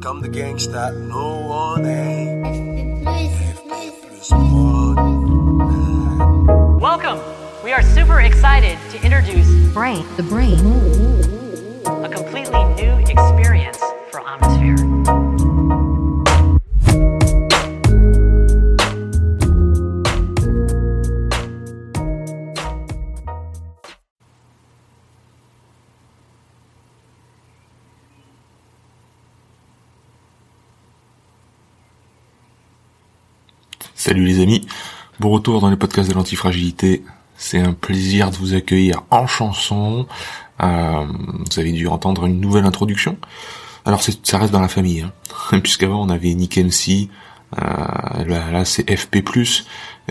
comme de gangsta, no one Welcome. We are super excited to introduce Brain, the brain. a completely new experience Salut les amis, bon retour dans les podcasts de l'antifragilité. C'est un plaisir de vous accueillir en chanson. Euh, vous avez dû entendre une nouvelle introduction. Alors ça reste dans la famille, hein. puisqu'avant on avait Nick MC, euh, là, là, c'est FP+.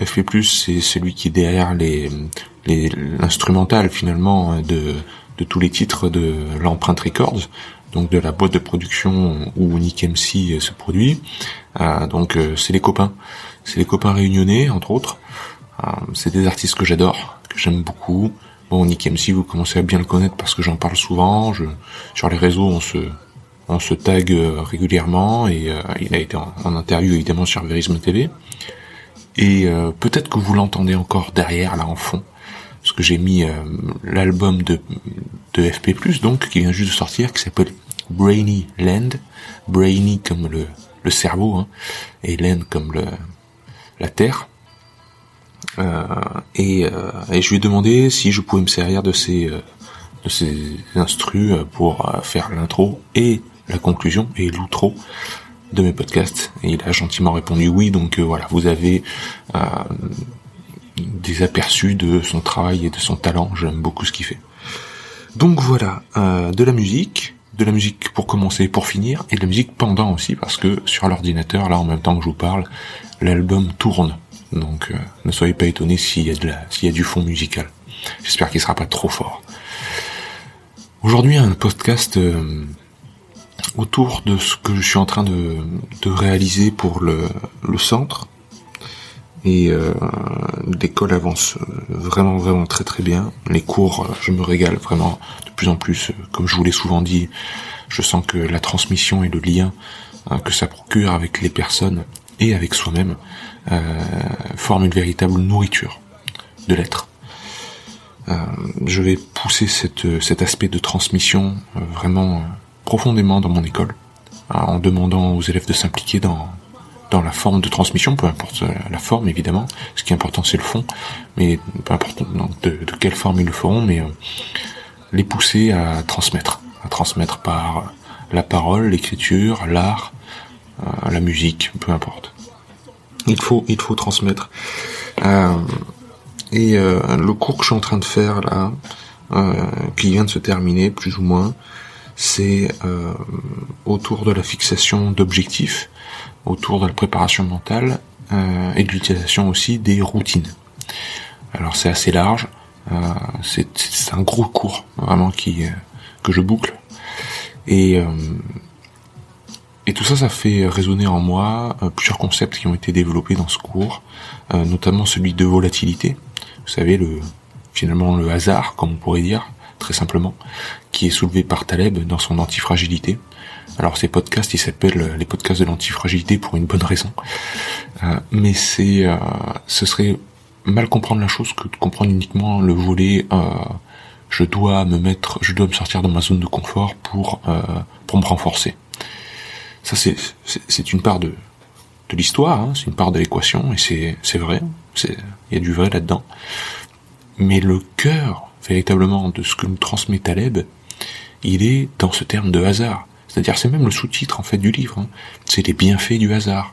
FP+, c'est celui qui est derrière les l'instrumental finalement de de tous les titres de l'empreinte Records, donc de la boîte de production où Nick MC se produit. Euh, donc euh, c'est les copains, c'est les copains réunionnais entre autres. Euh, c'est des artistes que j'adore, que j'aime beaucoup. Bon, Nick MC, vous commencez à bien le connaître parce que j'en parle souvent. Je, sur les réseaux, on se on se tag euh, régulièrement et euh, il a été en, interview évidemment sur Verisme TV. Et euh, peut-être que vous l'entendez encore derrière là en fond, parce que j'ai mis l'album de de FP+ donc qui vient juste de sortir, qui s'appelle Brainy Land, Brainy comme le le cerveau hein, et Land comme le la terre. Euh, et, euh, et je lui ai demandé si je pouvais me servir de ces euh, de ces instrus pour faire l'intro et la conclusion et l'outro de mes podcasts. Et il a gentiment répondu oui. Donc voilà, vous avez euh, des aperçus de son travail et de son talent. J'aime beaucoup ce qu'il fait. Donc voilà, de la musique, de la musique pour commencer, pour finir, et de la musique pendant aussi, parce que sur l'ordinateur, là en même temps que je vous parle, l'album tourne. Donc euh, ne soyez pas étonnés s'il y a s'il y a du fond musical. J'espère qu'il sera pas trop fort. Aujourd'hui, un podcast euh, autour de ce que je suis en train de, de réaliser pour le, le centre. Et euh, l'école avance euh, vraiment vraiment très très bien. Les cours, euh, je me régale vraiment de plus en plus. Comme je vous l'ai souvent dit, je sens que la transmission et le lien hein, que ça procure avec les personnes et avec soi-même euh, forme une véritable nourriture de l'être. Euh, je vais pousser cette, cet aspect de transmission vraiment profondément dans mon école, hein, en demandant aux élèves de s'impliquer dans, dans la forme de transmission, peu importe euh, la forme évidemment. Ce qui est important c'est le fond, mais peu importe de, quelle forme ils le feront, mais euh, les pousser à transmettre, à transmettre par la parole, l'écriture, l'art, euh, la musique, peu importe. Il faut, il faut transmettre. Et le cours que je suis en train de faire là, qui vient de se terminer plus ou moins, c'est autour de la fixation d'objectifs, autour de la préparation mentale euh, et de l'utilisation aussi des routines. Alors c'est assez large, euh, c'est un gros cours vraiment qui euh, que je boucle et et tout ça, ça fait résonner en moi plusieurs concepts qui ont été développés dans ce cours, notamment celui de volatilité. Vous savez, le finalement le hasard, comme on pourrait dire, très simplement, qui est soulevé par Taleb dans son antifragilité. Alors ces podcasts, ils s'appellent euh, les podcasts de l'antifragilité pour une bonne raison. Euh, mais c'est, euh, ce serait mal comprendre la chose que de comprendre uniquement le volet. euh, je dois me mettre, je dois me sortir de ma zone de confort pour pour me renforcer. Ça, c'est c'est- c'est une part de de l'histoire, hein, c'est une part de l'équation, et c'est c'est vrai, c'est il y a du vrai là-dedans. Mais le cœur, véritablement, de ce que nous transmet Taleb, il est dans ce terme de hasard. C'est-à-dire, c'est même le sous-titre, en fait, du livre. hein. C'est les bienfaits du hasard.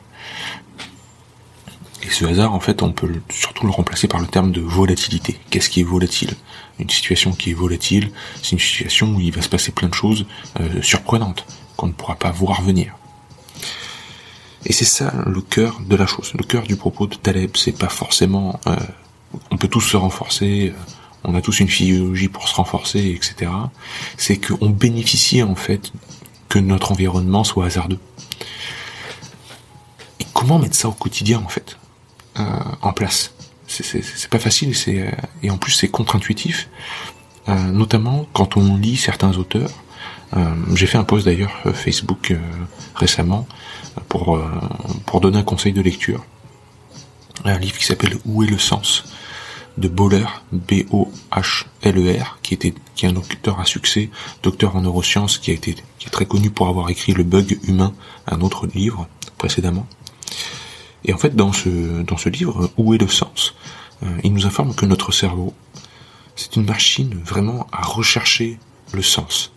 Et ce hasard, en fait, on peut surtout le remplacer par le terme de volatilité. Qu'est-ce qui est volatile? Une situation qui est volatile, c'est une situation où il va se passer plein de choses euh, surprenantes qu'on ne pourra pas voir venir. Et c'est ça le cœur de la chose, le cœur du propos de Taleb. C'est pas forcément, euh, on peut tous se renforcer, euh, on a tous une physiologie pour se renforcer, etc. C'est qu'on bénéficie en fait que notre environnement soit hasardeux. Et comment mettre ça au quotidien en fait euh, en place? C'est- pas facile euh, et en plus c'est contre-intuitif, euh, notamment quand on lit certains auteurs j'ai fait un post d'ailleurs Facebook récemment pour pour donner un conseil de lecture. Un livre qui s'appelle Où est le sens? De Boller, B-O-H-L-E-R, qui était qui est un docteur à succès, docteur en neurosciences, qui a été qui est très connu pour avoir écrit Le bug humain, un autre livre précédemment. Et en fait, dans ce dans ce livre, Où est le sens, il nous informe que notre cerveau c'est une machine vraiment à rechercher le sens.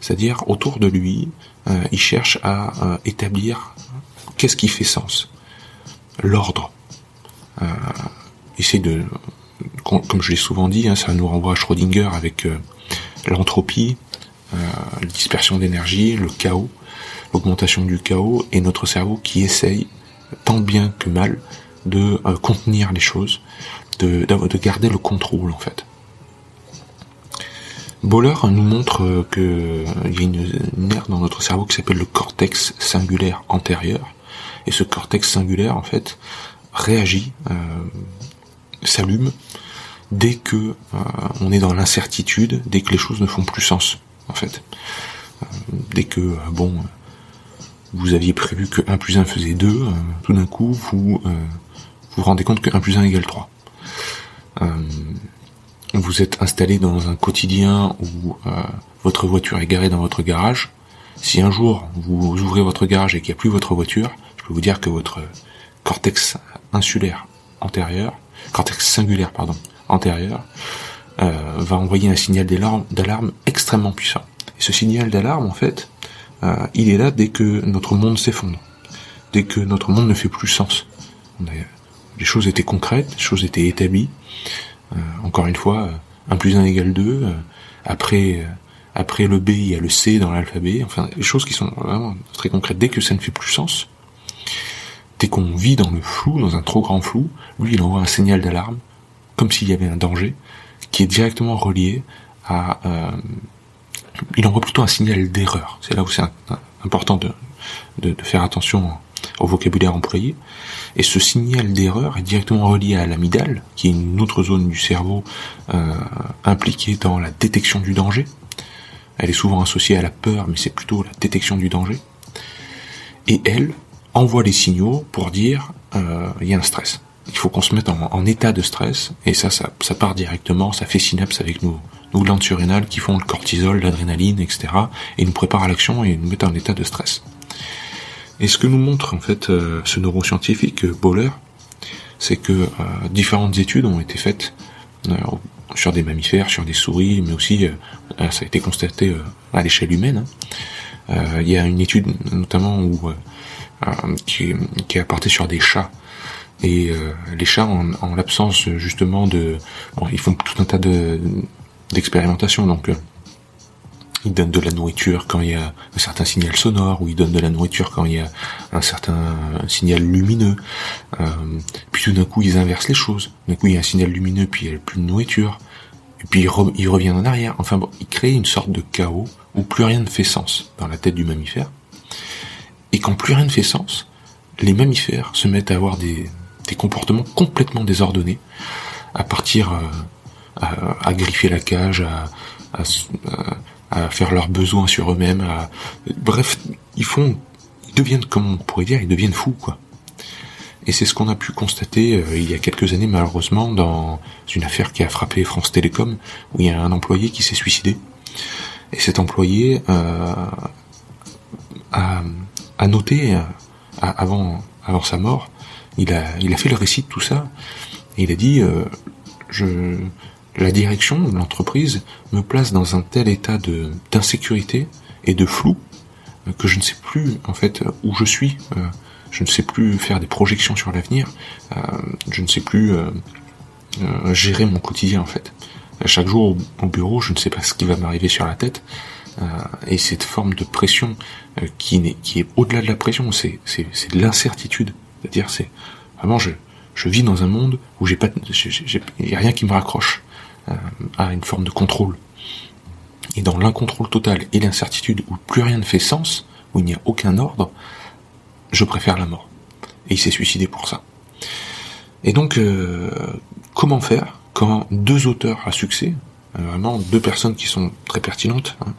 C'est-à-dire autour de lui, euh, il cherche à euh, établir qu'est-ce qui fait sens, l'ordre. Euh, de, comme je l'ai souvent dit, hein, ça nous renvoie à Schrödinger avec euh, l'entropie, la dispersion d'énergie, le chaos, l'augmentation du chaos, et notre cerveau qui essaye tant bien que mal de contenir les choses, de, de garder le contrôle en fait. Boller nous montre euh, qu'il euh, y a une, aire dans notre cerveau qui s'appelle le cortex singulaire antérieur. Et ce cortex singulaire, en fait, réagit, euh, s'allume dès que on est dans l'incertitude, dès que les choses ne font plus sens, en fait. dès que, bon, vous aviez prévu que 1 plus 1 faisait 2, tout d'un coup, vous vous rendez compte que 1 plus 1 égale 3 vous êtes installé dans un quotidien où euh, votre voiture est garée dans votre garage, si un jour vous ouvrez votre garage et qu'il n'y a plus votre voiture, je peux vous dire que votre cortex insulaire antérieur, cortex singulaire pardon, antérieur, euh, va envoyer un signal d'alarme extrêmement puissant. Et ce signal d'alarme, en fait, euh, il est là dès que notre monde s'effondre, dès que notre monde ne fait plus sens. les choses étaient concrètes, les choses étaient établies, euh, encore une fois, 1 plus 1 égale 2. Euh, après, euh, après le B, il y a le C dans l'alphabet. Enfin, des choses qui sont vraiment très concrètes. Dès que ça ne fait plus sens, dès qu'on vit dans le flou, dans un trop grand flou, lui, il envoie un signal d'alarme, comme s'il y avait un danger, qui est directement relié à... Euh, il envoie plutôt un signal d'erreur. C'est là où c'est important de, de, de, faire attention au vocabulaire employé. Et ce signal d'erreur est directement relié à l'amygdale, qui est une autre zone du cerveau euh, impliquée dans la détection du danger. Elle est souvent associée à la peur, mais c'est plutôt la détection du danger. Et elle envoie les signaux pour dire euh, il y a un stress. Il faut qu'on se mette en, état de stress, et ça, ça, ça part directement, ça fait synapse avec nos, nos glandes surrénales qui font le cortisol, l'adrénaline, etc. et nous préparent à l'action et nous mettent en état de stress. Et ce que nous montre en fait euh, ce neuroscientifique euh, c'est que euh, différentes études ont été faites sur des mammifères, sur des souris, mais aussi ça a été constaté à l'échelle humaine. Hein. Il y a une étude notamment où qui, qui est apportée sur des chats et les chats en, l'absence justement de bon, ils font tout un tas de d'expérimentations donc il donne de la nourriture quand il y a un certain signal sonore, ou il donne de la nourriture quand il y a un certain signal lumineux. Euh, puis tout d'un coup, ils inversent les choses. D'un coup, il y a un signal lumineux, puis il n'y a plus de nourriture. Et puis il, revient en arrière. Enfin bon, il crée une sorte de chaos où plus rien ne fait sens dans la tête du mammifère. Et quand plus rien ne fait sens, les mammifères se mettent à avoir des, comportements complètement désordonnés, à partir euh, à, griffer la cage, à, à faire leurs besoins sur eux-mêmes. Bref, ils font, ils deviennent, comme on pourrait dire, ils deviennent fous, quoi. Et c'est ce qu'on a pu constater euh, il y a quelques années, malheureusement, dans une affaire qui a frappé France Télécom, où il y a un employé qui s'est suicidé. Et cet employé euh, a, a, noté, avant, avant sa mort, il a, il a fait le récit de tout ça. Et il a dit, euh, je, la direction de l'entreprise me place dans un tel état de d'insécurité et de flou euh, que je ne sais plus en fait où je suis. Euh, je ne sais plus faire des projections sur l'avenir. Euh, je ne sais plus gérer mon quotidien en fait. Chaque jour au bureau, je ne sais pas ce qui va m'arriver sur la tête. et cette forme de pression qui, est, qui est au-delà de la pression, c'est c'est de l'incertitude. C'est-à-dire c'est vraiment je je vis dans un monde où j'ai pas, il y a rien qui me raccroche à une forme de contrôle. Et dans l'incontrôle total et l'incertitude où plus rien ne fait sens, où il n'y a aucun ordre, je préfère la mort. Et il s'est suicidé pour ça. Et donc, euh, comment faire quand deux auteurs à succès, euh, vraiment deux personnes qui sont très pertinentes. Hein.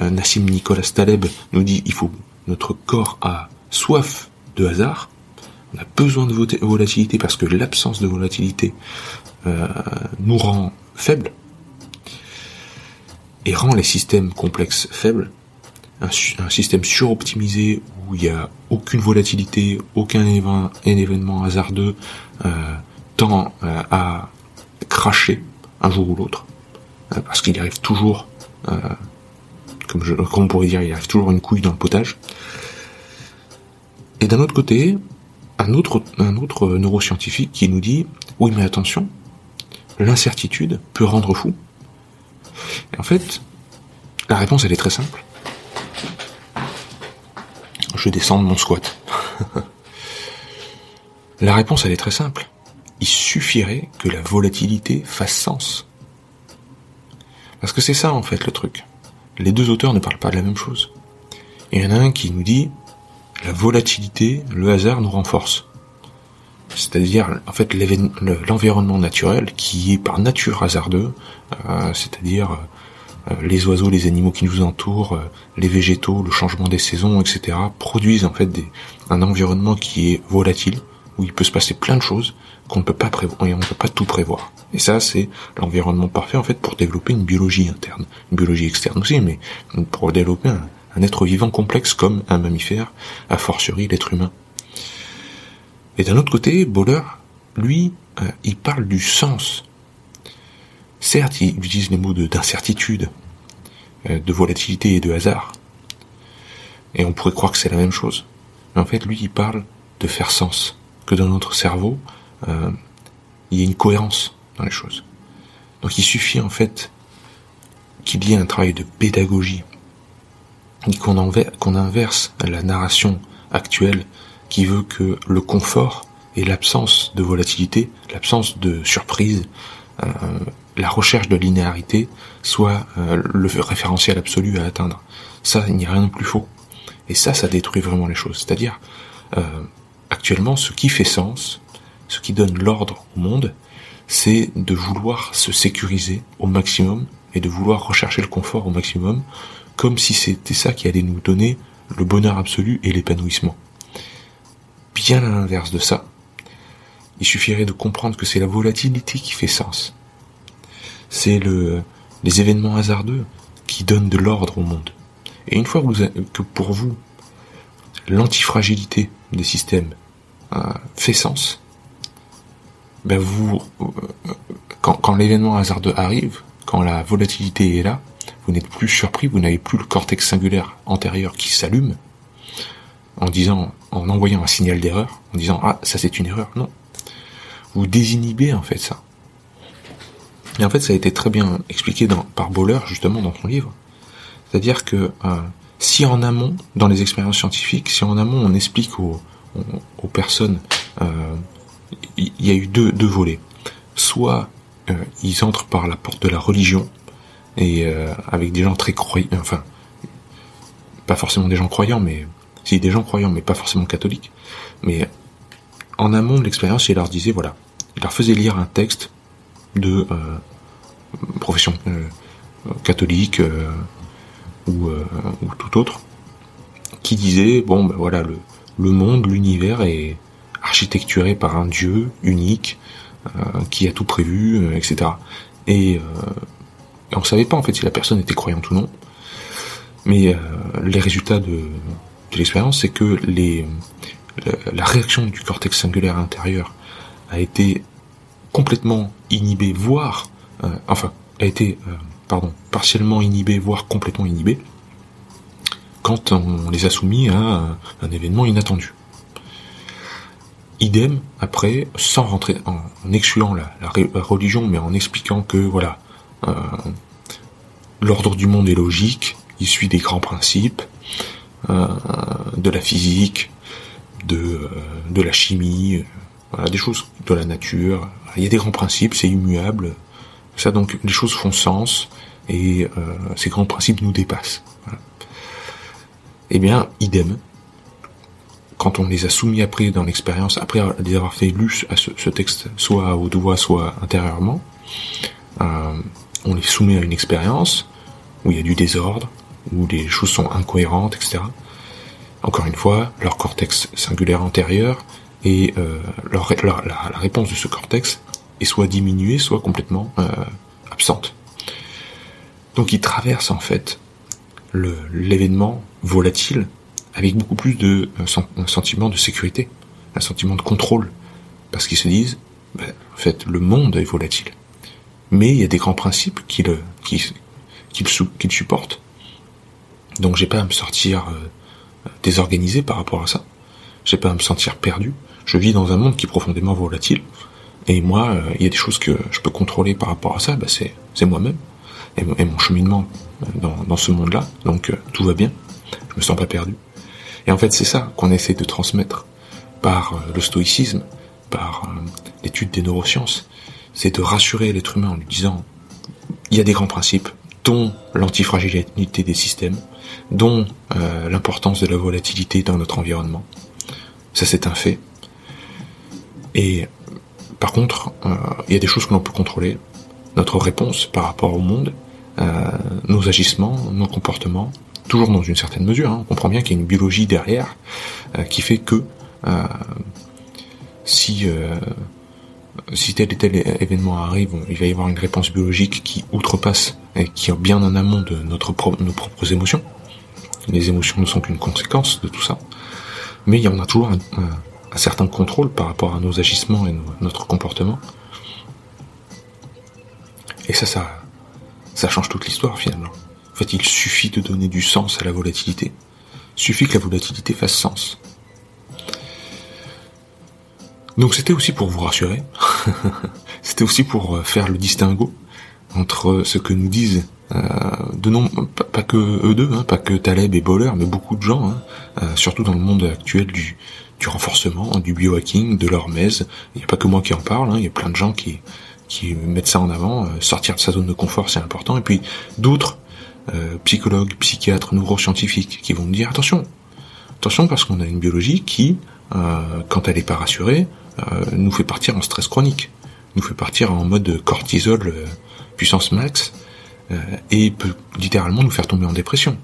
Euh, Nassim Nicolas Taleb nous dit il faut notre corps a soif de hasard, on a besoin de volatilité parce que l'absence de volatilité euh, nous rend faibles et rend les systèmes complexes faibles. Un, système suroptimisé où il n'y a aucune volatilité, aucun événement hasardeux tend à cracher un jour ou l'autre, euh, parce qu'il arrive toujours, euh, comme, je, comme on pourrait dire, il arrive toujours une couille dans le potage. Et d'un autre côté, un autre, un autre neuroscientifique qui nous dit, oui mais attention, l'incertitude peut rendre fou. Et en fait, la réponse elle est très simple. Je descends de mon squat. la réponse elle est très simple. Il suffirait que la volatilité fasse sens. Parce que c'est ça en fait le truc. Les deux auteurs ne parlent pas de la même chose. Il y en a un qui nous dit la volatilité, le hasard nous renforce. C'est-à-dire, en fait, l'environnement naturel qui est par nature hasardeux, euh, c'est-à-dire euh, les oiseaux, les animaux qui nous entourent, euh, les végétaux, le changement des saisons, etc., produisent en fait un environnement qui est volatile, où il peut se passer plein de choses qu'on ne peut pas on ne peut pas tout prévoir. Et ça, c'est l'environnement parfait en fait pour développer une biologie interne, une biologie externe aussi, mais pour développer un, être vivant complexe comme un mammifère, a fortiori l'être humain. Et d'un autre côté, Boller, lui, euh, il parle du sens. Certes, il utilise les mots d'incertitude, euh, de volatilité et de hasard. Et on pourrait croire que c'est la même chose. Mais en fait, lui, il parle de faire sens. Que dans notre cerveau, euh, il y ait une cohérence dans les choses. Donc il suffit en fait qu'il y ait un travail de pédagogie qu'on inverse la narration actuelle qui veut que le confort et l'absence de volatilité, l'absence de surprise, euh, la recherche de linéarité soit euh, le référentiel absolu à atteindre. Ça, il n'y a rien de plus faux. Et ça, ça détruit vraiment les choses. C'est-à-dire, actuellement, ce qui fait sens, ce qui donne l'ordre au monde, c'est de vouloir se sécuriser au maximum et de vouloir rechercher le confort au maximum comme si c'était ça qui allait nous donner le bonheur absolu et l'épanouissement. Bien à l'inverse de ça, il suffirait de comprendre que c'est la volatilité qui fait sens. C'est le, les événements hasardeux qui donnent de l'ordre au monde. Et une fois que, pour vous, l'antifragilité des systèmes euh, fait sens, ben vous, euh, quand, quand l'événement hasardeux arrive, quand la volatilité est là, vous n'êtes plus surpris, vous n'avez plus le cortex singulaire antérieur qui s'allume en disant, en envoyant un signal d'erreur, en disant ah ça c'est une erreur. Non, vous désinhibez en fait ça. Et en fait ça a été très bien expliqué dans, par Boller justement dans son livre. C'est-à-dire que euh, si en amont, dans les expériences scientifiques, si en amont on explique aux, aux, personnes, euh, il y, a eu deux, volets. Soit euh, ils entrent par la porte de la religion, et euh, avec des gens très croyants, enfin, pas forcément des gens croyants, mais si des gens croyants, mais pas forcément catholiques. Mais en amont de l'expérience, il leur disait, voilà, il leur faisait lire un texte de euh, profession catholique ou, ou, tout autre, qui disait, bon, ben voilà, le, le monde, l'univers est architecturé par un Dieu unique qui a tout prévu, etc. Et et on savait pas en fait si la personne était croyante ou non. Mais euh, les résultats de, l'expérience, c'est que la, réaction du cortex singulaire intérieur a été complètement inhibée, voire, euh, enfin, a été, euh, pardon, partiellement inhibée, voire complètement inhibée, quand on les a soumis à un événement inattendu. Idem, après, sans rentrer en, excluant la, religion, mais en expliquant que, voilà, euh, l'ordre du monde est logique, il suit des grands principes, euh, de la physique, de, euh, la chimie, des choses de la nature. Il y a des grands principes, c'est immuable. Ça donc, les choses font sens et ces grands principes nous dépassent. Eh bien, idem. Quand on les a soumis après dans l'expérience, après les avoir fait lu à ce, texte, soit haute voix, soit intérieurement, euh, on les soumet à une expérience où il y a du désordre, où les choses sont incohérentes, etc. Encore une fois, leur cortex singulaire antérieur et euh, la, réponse de ce cortex est soit diminuée, soit complètement euh, absente. Donc ils traversent en fait l'événement volatile avec beaucoup plus de euh, un sentiment de sécurité, un sentiment de contrôle, parce qu'ils se disent, ben, en fait, le monde est volatile, mais il y a des grands principes qui le supportent. Donc j'ai pas à me sortir euh, désorganisé par rapport à ça. J'ai pas à me sentir perdu. Je vis dans un monde qui est profondément volatile. Et moi, euh, il y a des choses que je peux contrôler par rapport à ça, c'est, c'est moi-même et, mon cheminement dans, dans ce monde-là. Donc euh, tout va bien. Je me sens pas perdu. Et en fait, c'est ça qu'on essaie de transmettre par le stoïcisme, par l'étude des neurosciences. C'est de rassurer l'être humain en lui disant, il y a des grands principes, dont l'antifragilité des systèmes, dont euh, l'importance de la volatilité dans notre environnement. Ça c'est un fait. Et par contre, euh, il y a des choses que l'on peut contrôler. Notre réponse par rapport au monde, euh, nos agissements, nos comportements, toujours dans une certaine mesure. Hein. On comprend bien qu'il y a une biologie derrière qui fait que si si tel et tel événement arrive, il va y avoir une réponse biologique qui outrepasse et qui est bien en amont de notre nos propres émotions. Les émotions ne sont qu'une conséquence de tout ça. Mais il y en a toujours un, certain contrôle par rapport à nos agissements et notre comportement. Et ça, ça change toute l'histoire finalement. En fait, il suffit de donner du sens à la volatilité? Il suffit que la volatilité fasse sens. Donc c'était aussi pour vous rassurer. c'était aussi pour euh, faire le distinguo entre ce que nous disent euh, de non pas, que eux deux, hein, pas que Taleb et Boller, mais beaucoup de gens, hein, euh, surtout dans le monde actuel du, renforcement, du biohacking, de l'hormèse. Il n'y a pas que moi qui en parle, hein, il y a plein de gens qui qui mettent ça en avant. sortir de sa zone de confort, c'est important. Et puis d'autres psychologues, psychiatres, neuroscientifiques qui vont me dire attention, attention parce qu'on a une biologie qui, quand elle n'est pas rassurée, euh, nous fait partir en stress chronique, nous fait partir en mode cortisol euh, puissance max euh, et peut littéralement nous faire tomber en dépression.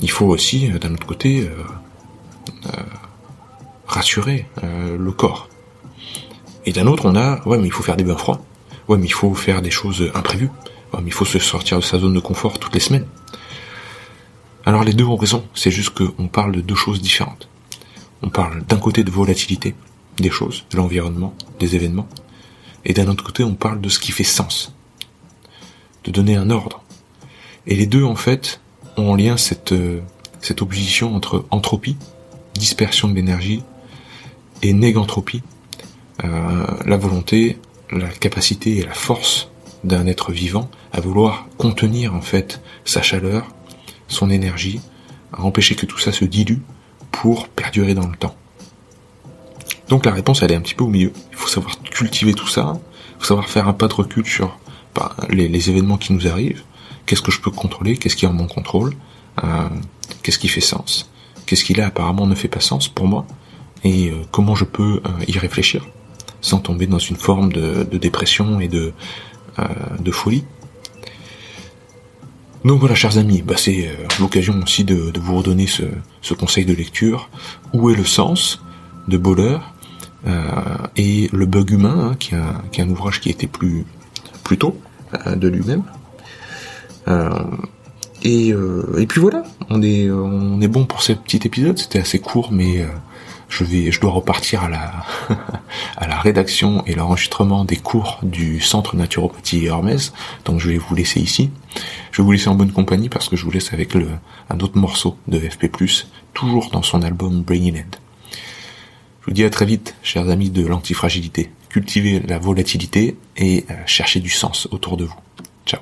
il faut aussi, d'un autre côté, rassurer le corps. Et d'un autre, on a, ouais, mais il faut faire des bains froids. Ouais, mais il faut faire des choses imprévues. Il faut se sortir de sa zone de confort toutes les semaines. Alors les deux ont raison, c'est juste qu'on parle de deux choses différentes. On parle d'un côté de volatilité des choses, de l'environnement, des événements, et d'un autre côté on parle de ce qui fait sens, de donner un ordre. Et les deux en fait ont en lien cette, euh, opposition entre entropie, dispersion de l'énergie, et négantropie, euh, la volonté, la capacité et la force d'un être vivant à vouloir contenir en fait sa chaleur, son énergie, à empêcher que tout ça se dilue pour perdurer dans le temps. Donc la réponse elle est un petit peu au milieu. Il faut savoir cultiver tout ça, il faut savoir faire un pas de recul sur bah, les, événements qui nous arrivent, qu'est-ce que je peux contrôler, qu'est-ce qui est en mon contrôle, euh, qu'est-ce qui fait sens, qu'est-ce qui là apparemment ne fait pas sens pour moi, et euh, comment je peux euh, y réfléchir sans tomber dans une forme de, dépression et de, de folie. Donc voilà, chers amis, bah c'est euh, l'occasion aussi de, vous redonner ce, conseil de lecture. Où est le sens de Boller euh, et le bug humain, hein, qui, est un, ouvrage qui était plus tôt euh, de lui-même. et, puis voilà, on est bon pour ce petit épisode. C'était assez court, mais je vais, je dois repartir à la, à la rédaction et l'enregistrement des cours du Centre Naturopathie Hermès. Donc je vais vous laisser ici. Je vais vous laisser en bonne compagnie parce que je vous laisse avec le, un autre morceau de FP+, toujours dans son album Bringing End. Je vous dis à très vite, chers amis de l'antifragilité. Cultivez la volatilité et euh, cherchez du sens autour de vous. Ciao.